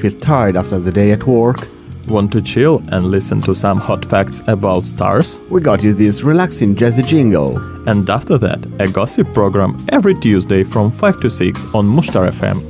Feel tired after the day at work? Want to chill and listen to some hot facts about stars? We got you this relaxing jazzy jingle. And after that, a gossip program every Tuesday from 5 to 6 on Mushtar FM.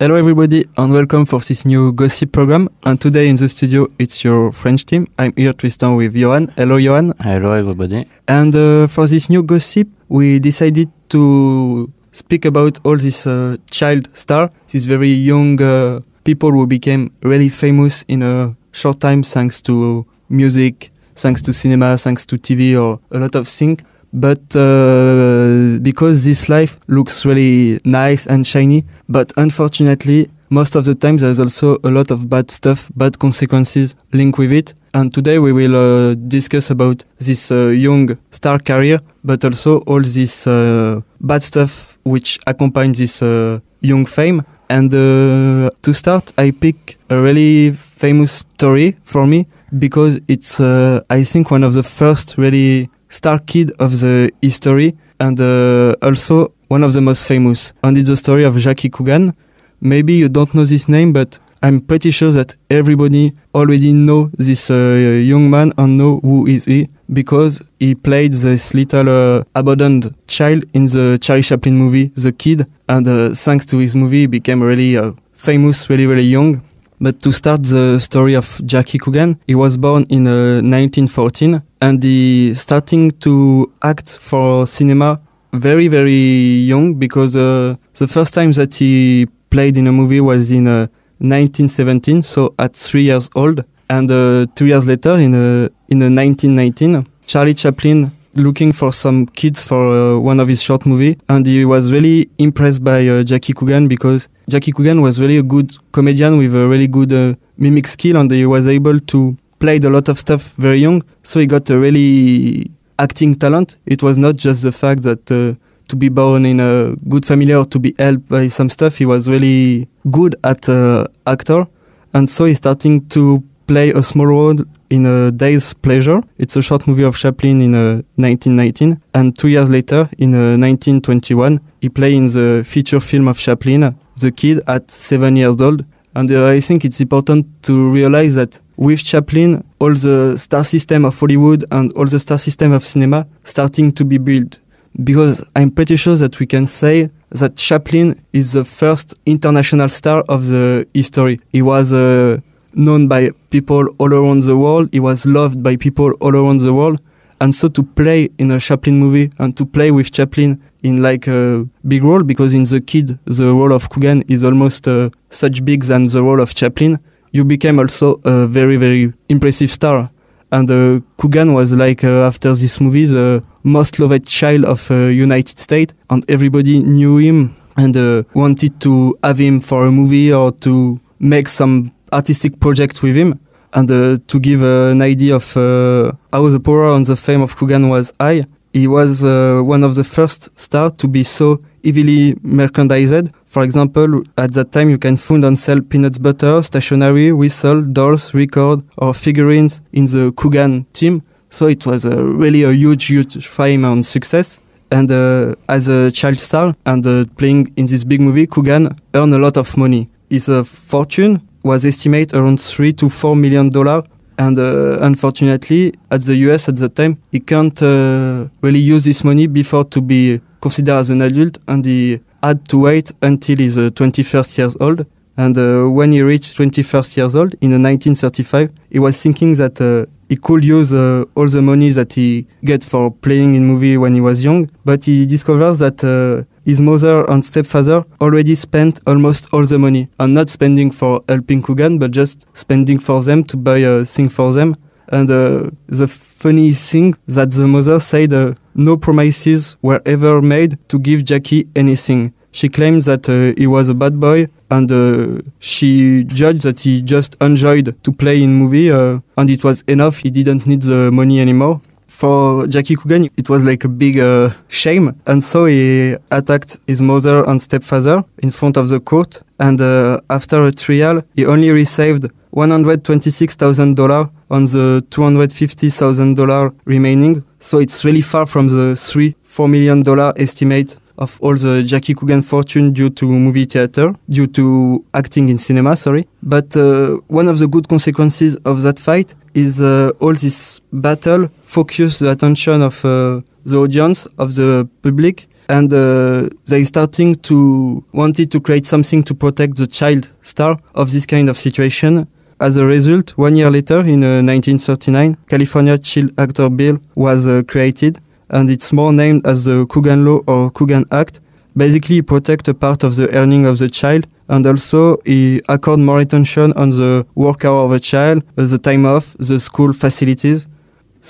Hello everybody and welcome for this new gossip program. And today in the studio it's your French team. I'm here Tristan with Johan. Hello Johan. Hello everybody. And uh, for this new gossip we decided to speak about all this uh, child star, these very young uh, people who became really famous in a short time thanks to music, thanks to cinema, thanks to TV or a lot of things. But uh, because this life looks really nice and shiny, but unfortunately, most of the time there's also a lot of bad stuff, bad consequences linked with it. And today we will uh, discuss about this uh, young star career, but also all this uh, bad stuff which accompanies this uh, young fame. And uh, to start, I pick a really famous story for me because it's, I think, one of the first really star kid of the history and uh, also one of the most famous. And it's the story of Jackie Coogan. Maybe you don't know this name, but I'm pretty sure that everybody already know this uh, young man and know who is he because he played this little uh, abandoned child in the Charlie Chaplin movie The Kid and uh, thanks to his movie became really uh, famous really really young but to start the story of Jackie Coogan, he was born in uh, 1914 and he starting to act for cinema very very young because uh, the first time that he played in a movie was in uh, 1917, so at three years old. And uh, two years later, in uh, in 1919, Charlie Chaplin looking for some kids for uh, one of his short movie, and he was really impressed by uh, Jackie Coogan because Jackie Coogan was really a good comedian with a really good uh, mimic skill, and he was able to play a lot of stuff very young. So he got a really acting talent. It was not just the fact that uh, to be born in a good family or to be helped by some stuff. He was really good at uh, actor, and so he's starting to play a small role in a Day's Pleasure. It's a short movie of Chaplin in uh, 1919, and two years later, in uh, 1921, he played in the feature film of Chaplin, The Kid, at seven years old. And uh, I think it's important to realize that with Chaplin, all the star system of Hollywood and all the star system of cinema starting to be built because I'm pretty sure that we can say that Chaplin is the first international star of the history. He was uh, known by people all around the world. He was loved by people all around the world. And so to play in a Chaplin movie and to play with Chaplin in like a big role, because in The Kid, the role of Coogan is almost uh, such big than the role of Chaplin, you became also a very, very impressive star and uh, Coogan was like uh, after this movie the most loved child of uh, United States, and everybody knew him and uh, wanted to have him for a movie or to make some artistic project with him. And uh, to give uh, an idea of uh, how the power and the fame of Coogan was high, he was one of the first stars to be so heavily merchandised. For example, at that time you can find and sell peanuts butter, stationery, whistle, dolls, record, or figurines in the Coogan team. So it was a really a huge, huge fame and success. And uh, as a child star and uh, playing in this big movie, Coogan earned a lot of money. His uh, fortune was estimated around three to four million dollars. And uh, unfortunately, at the US at that time, he can't uh, really use this money before to be considered as an adult, and he had to wait until he's uh, 21st years old. And uh, when he reached 21st years old in 1935, he was thinking that uh, he could use uh, all the money that he get for playing in movie when he was young. But he discovers that uh, his mother and stepfather already spent almost all the money, and not spending for helping Coogan, but just spending for them to buy a thing for them. And uh, the funny thing that the mother said uh, no promises were ever made to give Jackie anything. She claimed that uh, he was a bad boy and uh, she judged that he just enjoyed to play in movie uh, and it was enough. He didn't need the money anymore. For Jackie Coogan, it was like a big uh, shame and so he attacked his mother and stepfather in front of the court and uh, after a trial, he only received $126,000 on the $250,000 remaining. So it's really far from the three, four million dollar estimate of all the Jackie Coogan fortune due to movie theater, due to acting in cinema, sorry. But uh, one of the good consequences of that fight is uh, all this battle focus the attention of uh, the audience, of the public, and uh, they starting to wanted to create something to protect the child star of this kind of situation. As a result, one year later, in uh, 1939, California Child Actor Bill was uh, created, and it's more named as the Coogan Law or Coogan Act. Basically, it protect a part of the earning of the child, and also it accord more attention on the work hour of a child, uh, the time off, the school facilities.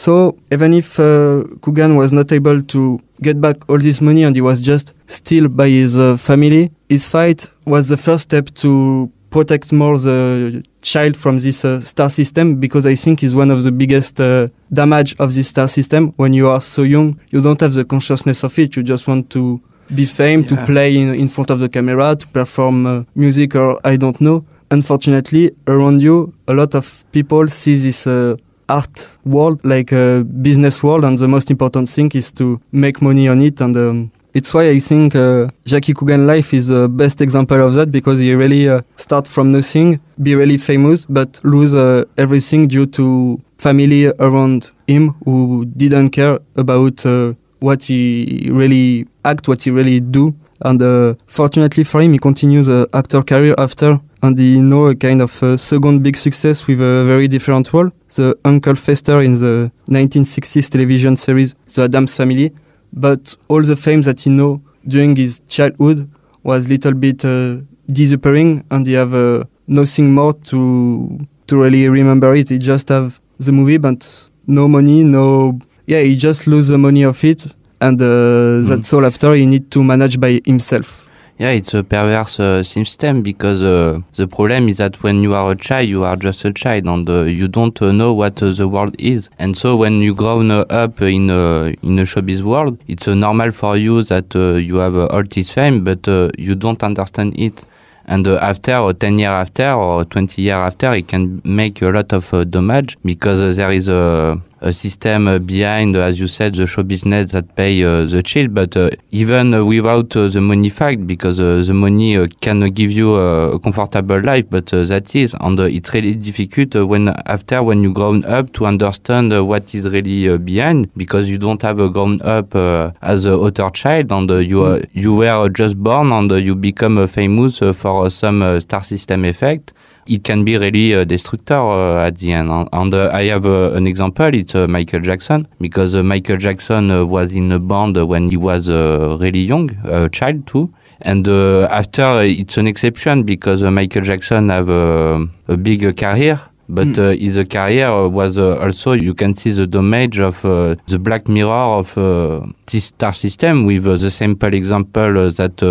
So even if uh, Coogan was not able to get back all this money and he was just still by his uh, family, his fight was the first step to protect more the child from this uh, star system because I think is one of the biggest uh, damage of this star system. When you are so young, you don't have the consciousness of it. You just want to be famed, Yeah. to play in, in front of the camera, to perform uh, music or I don't know. Unfortunately, around you, a lot of people see this uh, art world like a business world, and the most important thing is to make money on it. And um, it's why I think uh, Jackie Coogan life is the best example of that because he really uh, start from nothing, be really famous, but lose uh, everything due to family around him who didn't care about uh, what he really act, what he really do. And uh, fortunately for him, he continues the actor career after, and he know a kind of uh, second big success with a very different role. The Uncle Fester in the 1960s television series The Addams Family. But all the fame that he know during his childhood was little bit uh, disappearing, and he have uh, nothing more to to really remember it. He just have the movie, but no money, no. Yeah, he just lose the money of it, and uh, that's all. After he need to manage by himself. Yeah, it's a perverse uh, system because uh, the problem is that when you are a child, you are just a child and uh, you don't uh, know what uh, the world is. And so when you grow uh, up in a, in a showbiz world, it's normal for you that uh, you have all this fame, but uh, you don't understand it. And uh, after, or 10 years after, or 20 years after, it can make a lot of uh, damage because uh, there is a, a system uh, behind, as you said, the show business that pay uh, the child. But uh, even uh, without uh, the money fact, because uh, the money uh, can give you uh, a comfortable life, but uh, that is, and uh, it's really difficult uh, when after when you grown up to understand uh, what is really uh, behind, because you don't have uh, grown up uh, as a other child, and uh, you uh, you were just born and uh, you become uh, famous uh, for some uh, star system effect it can be really destructor uh, at the end. And, uh, I have uh, an example. It's uh, Michael Jackson because uh, Michael Jackson was in a band when he was really young, a child too. And after it's an exception because Michael Jackson have a big career. But Mm. uh, his career uh, was uh, also you can see the damage of uh, the black mirror of uh, this star system with uh, the simple example that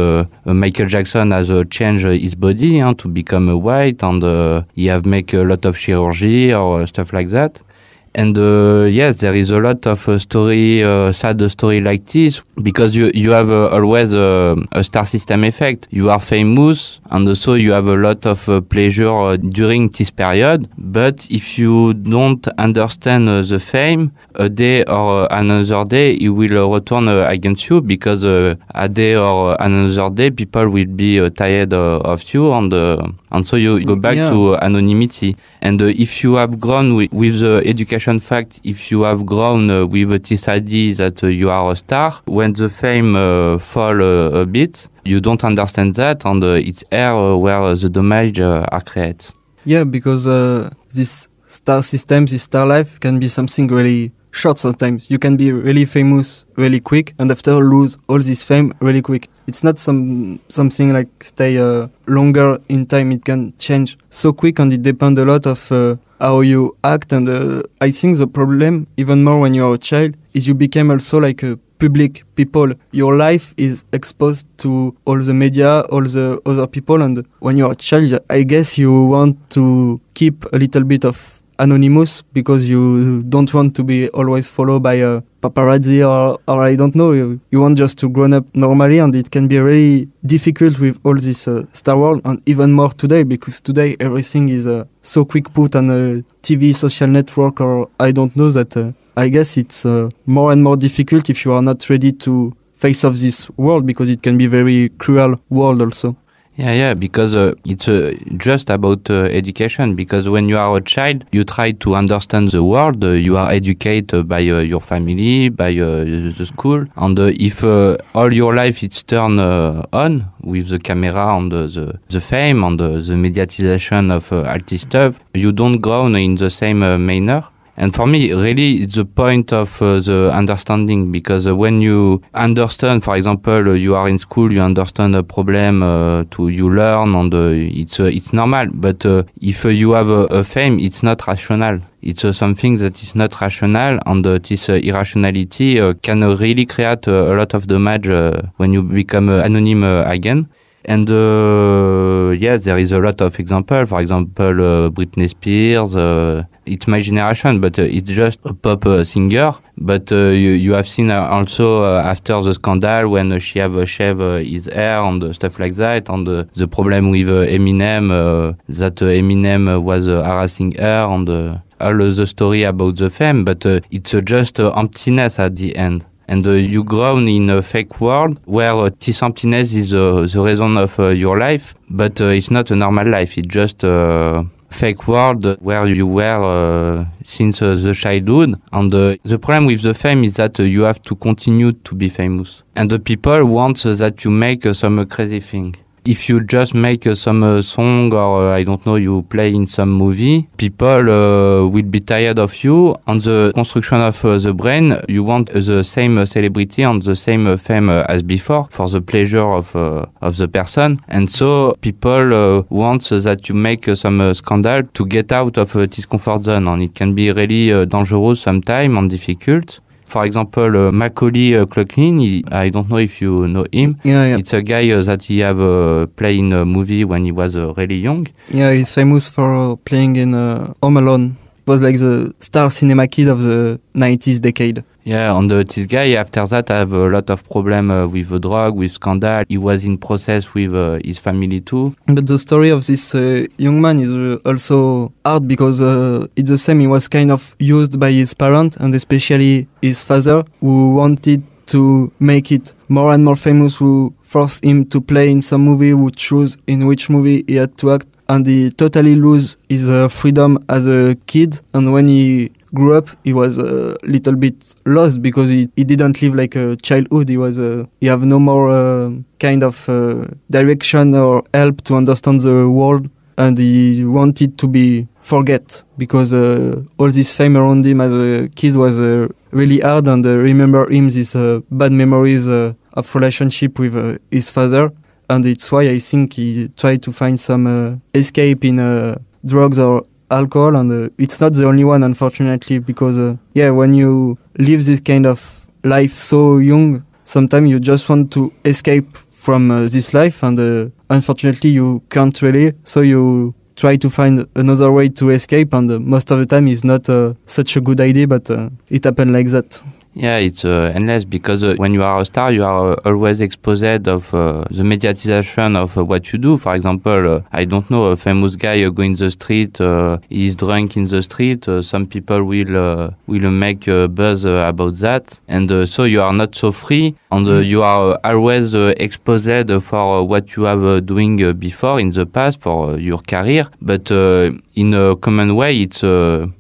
Michael Jackson has uh, changed his body to become white and uh, he have make a lot of chirurgy or stuff like that. And uh, yes, there is a lot of uh, story, uh, sad story like this because you you have uh, always uh, a star system effect. You are famous, and also you have a lot of uh, pleasure during this period. But if you don't understand the fame, a day or another day, it will return against you because uh, a day or another day, people will be uh, tired of you, and uh, and so you go back Yeah. to anonymity. And uh, if you have grown with, with the education fact, if you have grown uh, with this idea that uh, you are a star, when the fame uh, fall a bit, you don't understand that, and it's here where the damage are created. Yeah, because this star system, this star life can be something really short sometimes. You can be really famous really quick and after lose all this fame really quick. It's not some something like stay uh, longer in time. It can change so quick and it depends a lot of uh, how you act. And uh, I think the problem, even more when you're a child, is you become also like a public people. Your life is exposed to all the media, all the other people, and when you're a child, I guess you want to keep a little bit of anonymous because you don't want to be always followed by uh, paparazzi or, or I don't know. You, you want just to grow up normally, and it can be really difficult with all this uh, Star World, and even more today because today everything is uh, so quick put on a TV, social network, or I don't know that. Uh, I guess it's uh, more and more difficult if you are not ready to face off this world because it can be very cruel world also. Yeah, yeah, because uh, it's uh, just about uh, education. Because when you are a child, you try to understand the world. Uh, you are educated by uh, your family, by uh, the school. And if all your life it's turned on with the camera and the, the fame and the, the mediatization of this stuff, you don't grow in the same manner. And for me, really, it's the point of uh, the understanding because uh, when you understand, for example, uh, you are in school, you understand a problem, uh, to you learn, and uh, it's it's normal. But if you have a, fame, it's not rational. It's something that is not rational, and this irrationality can really create a lot of damage when you become anonymous again. And uh, yes, there is a lot of example. For example, uh, Britney Spears. Uh, it's my generation, but uh, it's just a pop uh, singer. But uh, you, you have seen also after the scandal when she have shaved his hair and stuff like that, and the problem with Eminem that Eminem was harassing her and all the story about the fame. But it's just emptiness at the end and uh, you grow in a fake world where uh, this emptiness is uh, the reason of uh, your life, but uh, it's not a normal life. It's just fake world where you were uh, since uh, the childhood. And uh, the problem with the fame is that uh, you have to continue to be famous, and the people want that you make some crazy thing if you just make uh, some uh, song or uh, I don't know, you play in some movie, people will be tired of you. On the construction of the brain, you want the same celebrity and the same fame as before for the pleasure of of the person. And so people want that you make some scandal to get out of this comfort zone, and it can be really dangerous sometimes and difficult. For example, uh, Macaulay uh, Culkin, he, I don't know if you know him. Yeah, yeah. It's a guy uh, that he have uh, played in a movie when he was uh, really young. Yeah, he's famous for playing in uh, Home Alone. Was like the star cinema kid of the 90s decade. Yeah, and uh, this guy after that have a lot of problem uh, with the drug, with scandal. He was in process with uh, his family too. But the story of this uh, young man is uh, also hard because uh, it's the same. He was kind of used by his parents and especially his father, who wanted to make it more and more famous, who forced him to play in some movie, who chose in which movie he had to act, and he totally lose his uh, freedom as a kid. And when he grew up, he was a little bit lost because he, he didn't live like a childhood. He was a, he have no more uh, kind of uh, direction or help to understand the world, and he wanted to be forget because uh, all this fame around him as a kid was uh, really hard, and uh, remember him these uh, bad memories uh of relationship with his father, and it's why I think he tried to find some escape in drugs or alcohol, and uh, it's not the only one, unfortunately, because uh, yeah, when you live this kind of life so young, sometimes you just want to escape from uh, this life, and uh, unfortunately, you can't really. So you try to find another way to escape, and uh, most of the time, it's not uh, such a good idea, but it happened like that. Yeah, it's uh, endless because uh, when you are a star, you are uh, always exposed of uh, the mediatization of uh, what you do. For example, uh, I don't know, a famous guy uh, going the street, he's drunk in the street. some people will will make a buzz about that, and so you are not so free, and you are always exposed for what you have doing before in the past for your career. But in a common way, it's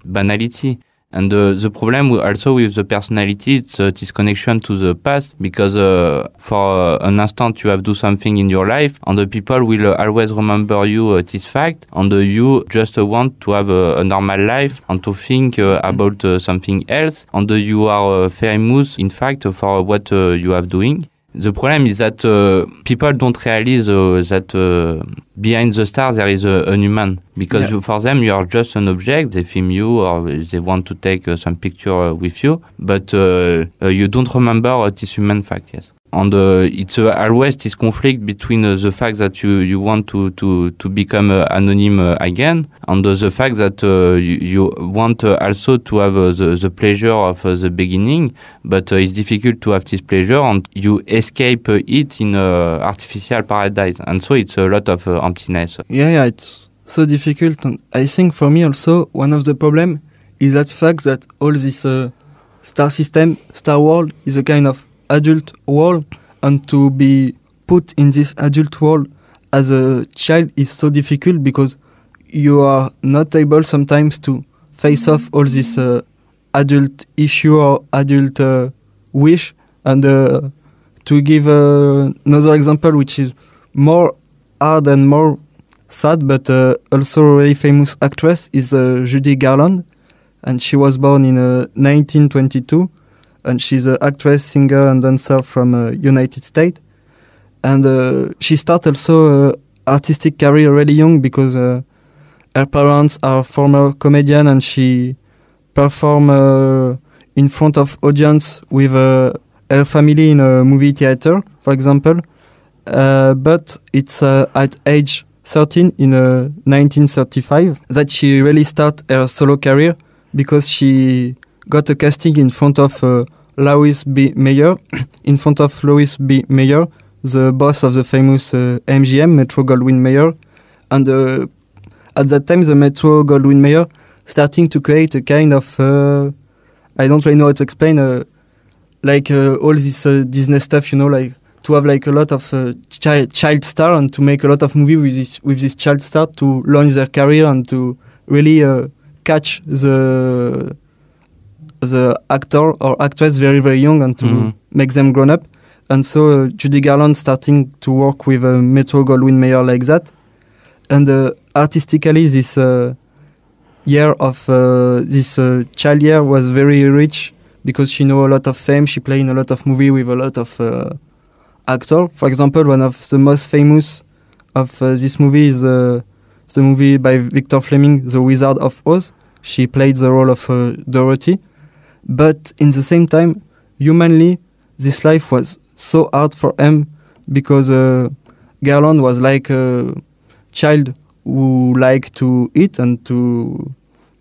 banality. And uh, the problem also with the personality, it's uh, this connection to the past, because uh, for uh, an instant you have do something in your life, and the people will uh, always remember you uh, this fact, and you just want to have a, a, normal life and to think mm-hmm. about something else, and you are famous, in fact, for what you have doing. The problem is that uh, people don't realize uh, that uh, behind the stars there is a, a human because yeah. you, for them you are just an object. They film you or they want to take uh, some picture uh, with you, but uh, you don't remember this human fact. Yes. And uh, it's uh, always this conflict between uh, the fact that you, you want to, to, to become uh, anonym uh, again and uh, the fact that you, you want also to have the, the pleasure of the beginning but it's difficult to have this pleasure and you escape it in artificial paradise and so it's a lot of emptiness Yeah, yeah, it's so difficult. And I think for me also, one of the problem is that fact that all this star system, star world is a kind of adult world. And to be put in this adult world as a child is so difficult because you are not able sometimes to face off all this uh, adult issue or adult uh, wish. And uh, to give uh, another example, which is more hard and more sad, but uh, also a very famous actress is uh, Judy Garland, and she was born in uh, 1922, and she's an actress, singer, and dancer from uh, United States, and uh, she started also uh, artistic career really young because uh, her parents are former comedian, and she perform uh, in front of audience with uh, her family in a movie theater, for example. But it's at age 13 in uh, 1935 that she really start her solo career because she got a casting in front of uh, Louis B. Mayer, in front of Louis B. Mayer, the boss of the famous uh, MGM, Metro Goldwyn Mayer. And uh, at that time, the Metro Goldwyn Mayer starting to create a kind of, uh, I don't really know how to explain, uh, like uh, all this uh, Disney stuff, you know, like to have like a lot of uh, child child star and to make a lot of movie with this with this child star to launch their career and to really uh, catch the the actor or actress very very young and to Mhm. make them grown up. And so uh, Judy Garland starting to work with uh, Metro Goldwyn Mayer like that, and uh, artistically this uh, year of uh, this uh, child year was very rich because she know a lot of fame. She played in a lot of movie with a lot of uh, actor. For example, one of the most famous of uh, this movie is uh, the movie by Victor Fleming, The Wizard of Oz. She played the role of uh, Dorothy, but in the same time, humanly, this life was so hard for him because uh, Garland was like a child who liked to eat and to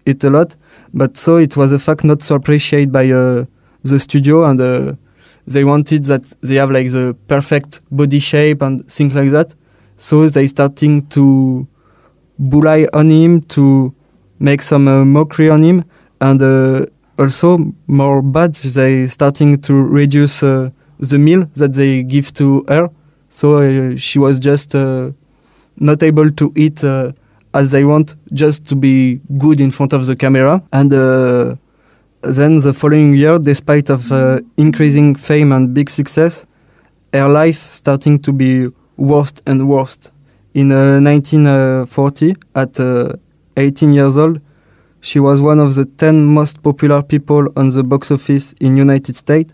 eat a lot, but so it was a fact not so appreciated by uh, the studio and uh, they wanted that they have like the perfect body shape and things like that. So they starting to bully on him to make some uh, mockery on him and uh, also more bad they starting to reduce uh, the meal that they give to her. So uh, she was just uh, not able to eat uh, as they want just to be good in front of the camera. And uh, then the following year despite of uh, increasing fame and big success her life starting to be worse and worse in uh, 1940 at uh, 18 years old she was one of the 10 most popular people on the box office in united states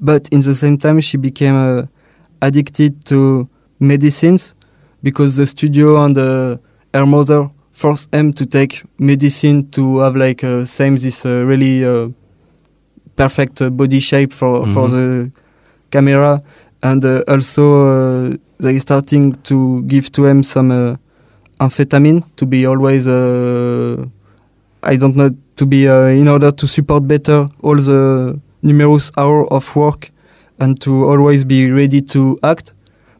but in the same time she became uh, addicted to medicines because the studio and uh, her mother forced him to take medicine to have like uh, same this uh, really uh, perfect uh, body shape for for Mhm. the camera and uh, also uh, they starting to give to him some uh, amphetamine to be always uh, I don't know to be uh, in order to support better all the numerous hour of work and to always be ready to act.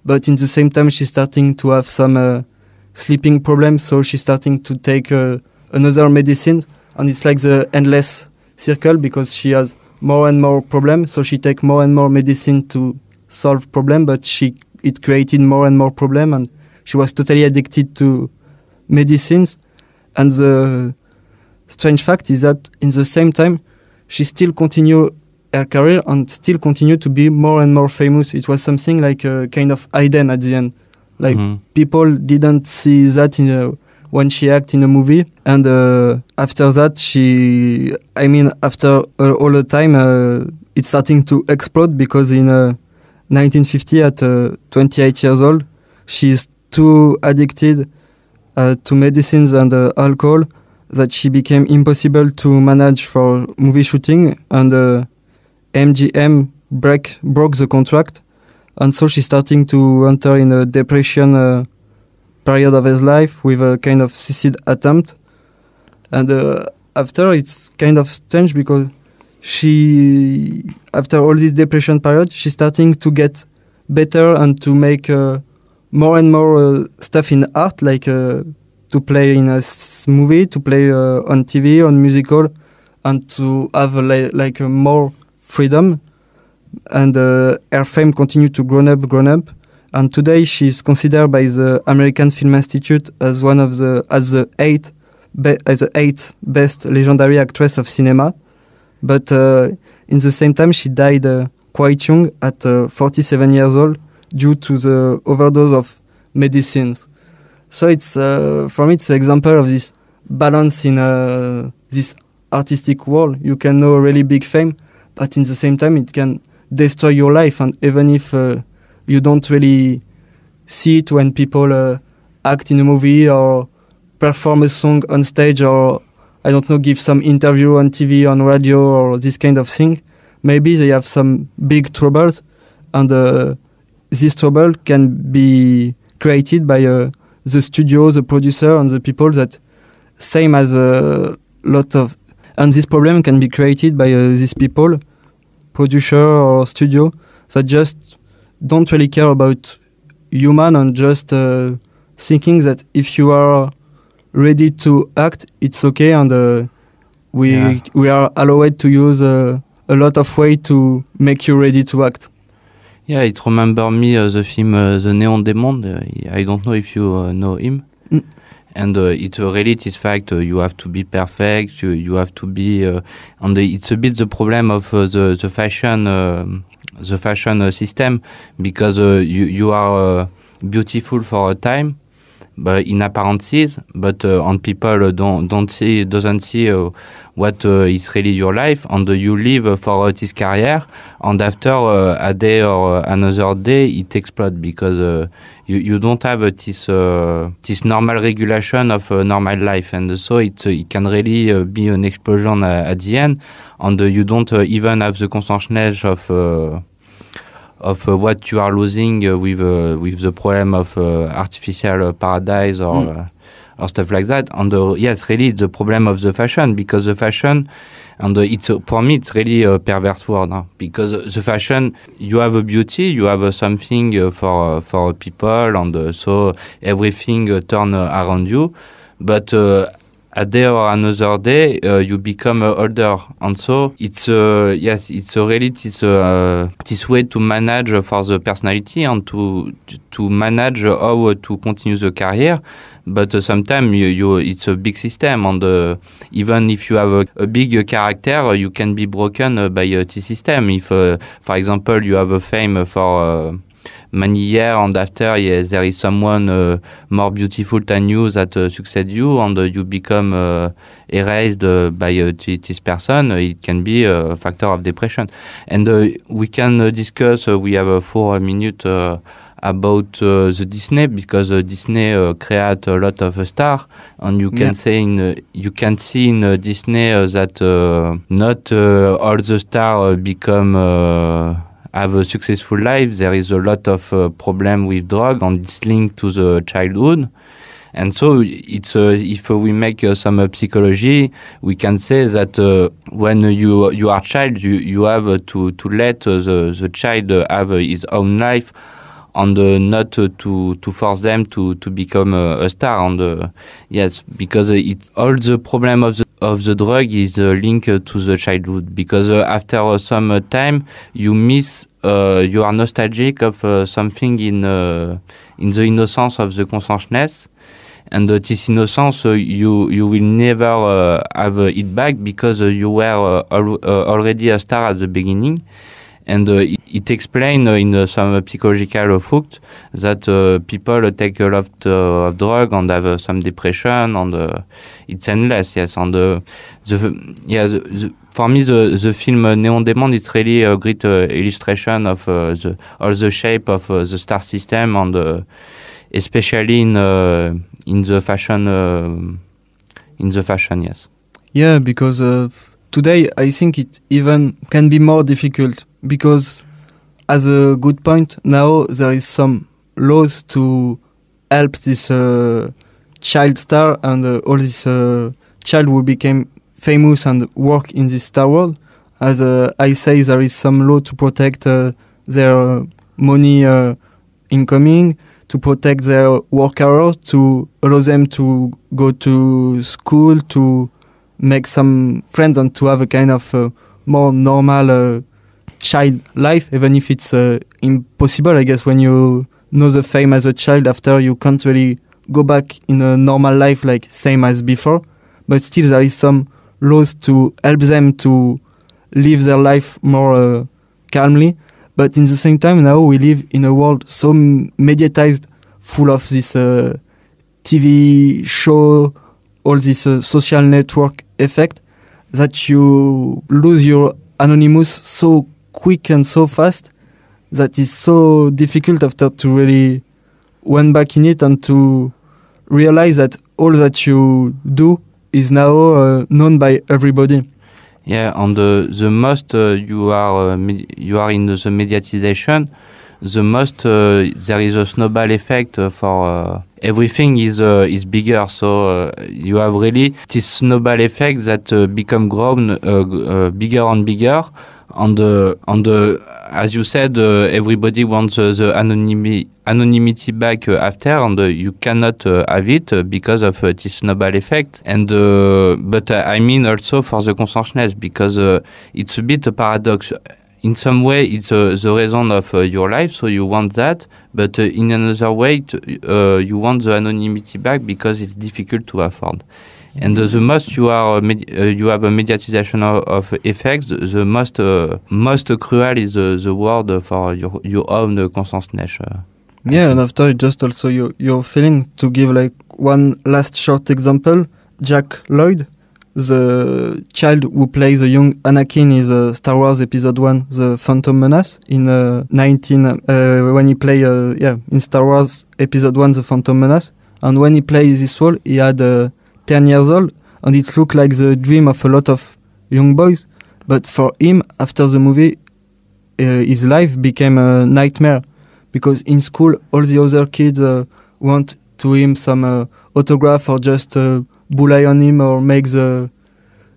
But in the same time she's starting to have some uh, sleeping problems so she's starting to take uh, another medicine. And it's like the endless circle because she has more and more problems. So she take more and more medicine to solve problem but she it created more and more problem. And she was totally addicted to medicines. And the strange fact is that in the same time she still continue her career and still continue to be more and more famous. It was something like a kind of hidden at the end. Like Mhm. people didn't see that in a, when she act in a movie. And uh, after that she i mean after uh, all the time uh, it's starting to explode because in uh, 1950 at uh, 28 years old she's too addicted uh, to medicines and uh, alcohol that she became impossible to manage for movie shooting and uh, MGM break broke the contract and so she's starting to enter in a depression uh, period of his life with a kind of suicide attempt. And uh, after, it's kind of strange because she, after all this depression period, she's starting to get better and to make uh, more and more uh, stuff in art, like uh, to play in a s- movie, to play uh, on TV, on musical, and to have li- like a more freedom. And uh, her fame continued to grow up, grow up. And today she's considered by the American Film Institute as one of the as the eight as the eighth best legendary actress of cinema. But uh, in the same time, she died uh, quite young at uh, 47 years old due to the overdose of medicines. So it's uh, for me it's an example of this balance in uh, this artistic world. You can know really big fame, but in the same time it can destroy your life. And even if uh, you don't really see it when people uh, act in a movie or perform a song on stage or I don't know give some interview on TV on radio or this kind of thing, maybe they have some big troubles, and uh, this trouble can be created by uh, the studio, the producer, and the people that same as a lot of, and this problem can be created by uh, these people, producer or studio that just don't really care about human and just uh, thinking that if you are ready to act, it's okay, and uh, we Yeah. we are allowed to use uh, a lot of way to make you ready to act. Yeah, it remember me uh, the film uh, The Neon Demon. Uh, I don't know if you uh, know him. Mm. And uh, it's a really this fact. Uh, you have to be perfect. You you have to be. Uh, and the, it's a bit the problem of uh, the the fashion um the fashion uh, system because uh, you you are uh, beautiful for a time, but in appearances, but uh, and people don't don't see doesn't see uh, what uh, is really your life, and you live for this career, and after uh, a day or uh, another day it explodes because uh, you you don't have this this normal regulation of normal life, and so it it can really be an explosion at the end, and you don't even have the consciousness of. Of uh, what you are losing uh, with uh, with the problem of uh, artificial uh, paradise or Mm. uh, or stuff like that. And uh, yes, really, it's the problem of the fashion because the fashion, and uh, it's uh, for me, it's really a perverse word huh? because uh, the fashion, you have a beauty, you have something uh, for for people, and so everything uh, turn around you, but. Uh, a day or another day, uh, you become uh, older, and so it's uh, yes, it's uh, really this uh, this way to manage uh, for the personality and to to manage uh, how uh, to continue the career. But uh, sometimes you, you it's a big system, and uh, even if you have a, a big uh, character, uh, you can be broken uh, by uh, this system. If, uh, for example, you have a fame for many years, and after yes, there is someone uh, more beautiful than you that uh, succeed you, and uh, you become uh, erased uh, by uh, this person, it can be a factor of depression. And we can discuss. We have four minutes. About uh, the Disney because uh, Disney uh, create a lot of star and you can Yeah. say in you can see in Disney that not all the star become uh, have a successful life. There is a lot of uh, problem with drug and it's linked to the childhood. And so it's uh, if we make uh, some uh, psychology we can say that uh, when you you are child you you have to to let the the child have his own life and uh, not uh, to to force them to to become uh, a star and yes because it's all the problem of the of the drug is uh, linked to the childhood because uh, after some time you miss uh, you are nostalgic of something in in the innocence of the consciousness. And this innocence you you will never have it back because you were al- already a star at the beginning and uh, it, it explains uh, in uh, some psychological fact that people take a lot of drug and have some depression and it's endless yes. And the yeah the, the, for me the the film Neon Demon is really a great illustration of the all the shape of the star system and especially in uh, in the fashion uh, in the fashion yes. Yeah, because uh, today I think it even can be more difficult because as a good point, now there is some laws to help this uh, child star and uh, all this uh, child who became famous and work in this star world. As uh, I say, there is some law to protect uh, their money uh, incoming, to protect their work hours, to allow them to go to school, to make some friends, and to have a kind of uh, more normal uh, child life, even if it's uh, impossible. I guess when you know the fame as a child, after you can't really go back in a normal life like same as before. But still, there is some laws to help them to live their life more uh, calmly. But in the same time, now we live in a world so mediatized, full of this uh, TV show, all this uh, social network effect, that you lose your anonymous so quick and so fast that is so difficult after to really went back in it and to realize that all that you do is now uh, known by everybody. Yeah, on the the most uh, you are uh, you are in the, the mediatization, the most uh, there is a snowball effect uh, for uh, everything is uh, is bigger. So uh, you have really this snowball effect that uh, become grown bigger and bigger. On the on the as you said, everybody wants the anonymity anonymity back uh, after, and uh, you cannot uh, have it because of this snowball effect. And but I mean also for the consciousness because it's a bit a paradox in some way it's uh, the reason of uh, your life so you want that but uh, in another way you want the anonymity back because it's difficult to afford. And the most you are you have a mediatization of, of effects the most most cruel is the word for your your own consciousness yeah, and after just also your feeling to give like one last short example. Jack Lloyd, the child who plays the young Anakin is uh, Star Wars Episode One, The Phantom Menace, in uh, 19 uh, when he play uh, yeah in Star Wars Episode One, The Phantom Menace, and when he plays this role, he had uh, 10 years old, and it looked like the dream of a lot of young boys. But for him, after the movie, uh, his life became a nightmare because in school all the other kids uh, want to him some uh, autograph or just bully on him or make the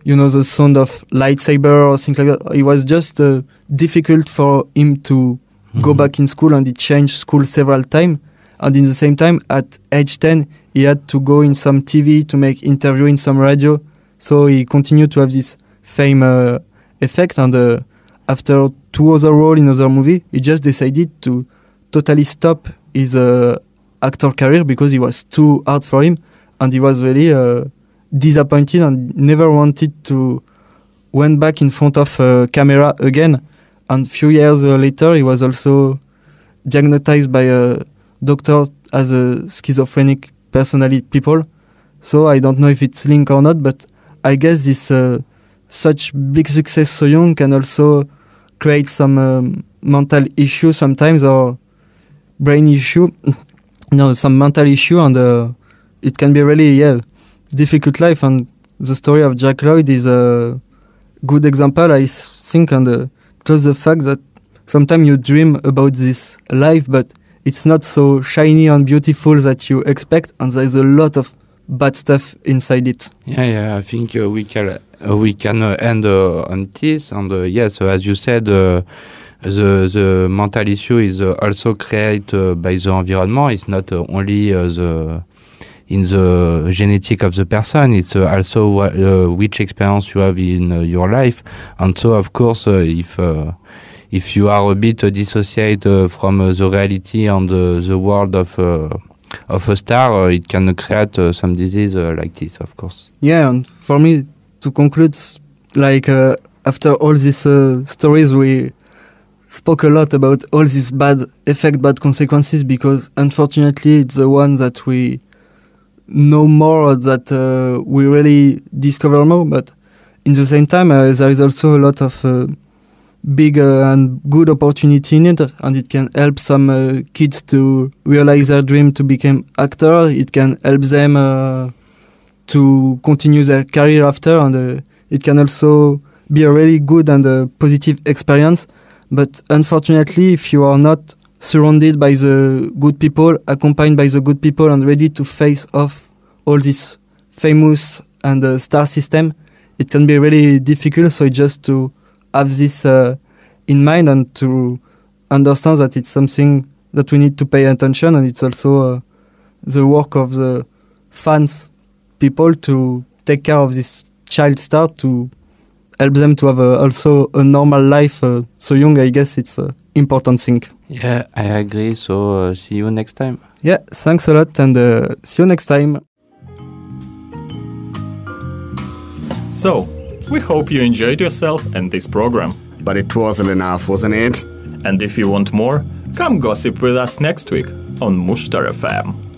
you know the sound of lightsaber or things like that. It was just uh, difficult for him to mm-hmm. go back in school, and he changed school several times. And in the same time, at age ten, he had to go in some TV to make interview in some radio. So he continued to have this fame uh, effect. And uh, after two other roles in other movie, he just decided to totally stop his uh, actor career because it was too hard for him, and he was really uh, disappointed and never wanted to went back in front of a camera again. And few years later, he was also diagnosed by a doctor as a schizophrenic personality people. So I don't know if it's linked or not, but I guess this uh, such big success so young can also create some um, mental issue sometimes or brain issue, no, some mental issue, and uh, it can be really yeah difficult life. And the story of Jack Lloyd is a good example, I think, and uh, just the fact that sometimes you dream about this life, but it's not so shiny and beautiful that you expect, and there's a lot of bad stuff inside it. Yeah, yeah, I think uh, we can uh, we can uh, end uh, on this, and uh, yes, as you said the the mental issue is also created by the environment. It's not only the in the genetic of the person. It's uh, also uh, which experience you have in uh, your life, and so of course if if you are a bit dissociated from the reality and the world of of a star, it can create some disease like this, of course. Yeah, and for me to conclude, like after all these stories we spoke a lot about all these bad effect, bad consequences, because unfortunately it's the one that we know more, that uh, we really discover more. But in the same time, uh, there is also a lot of uh, big uh, and good opportunity in it, and it can help some uh, kids to realize their dream to become actor. It can help them uh, to continue their career after, and it can also be a really good and positive experience But unfortunately, if you are not surrounded by the good people, accompanied by the good people, and ready to face off all this famous and uh, star system, it can be really difficult. So just to have this uh, in mind and to understand that it's something that we need to pay attention, and it's also uh, the work of the fans, people to take care of this child star to help them to have a, also a normal life. Uh, so young, I guess it's an important thing. Yeah, I agree. So uh, see you next time. Yeah, thanks a lot, and uh, see you next time. So, we hope you enjoyed yourself and this program. But it wasn't enough, wasn't it? And if you want more, come gossip with us next week on Mushtar FM.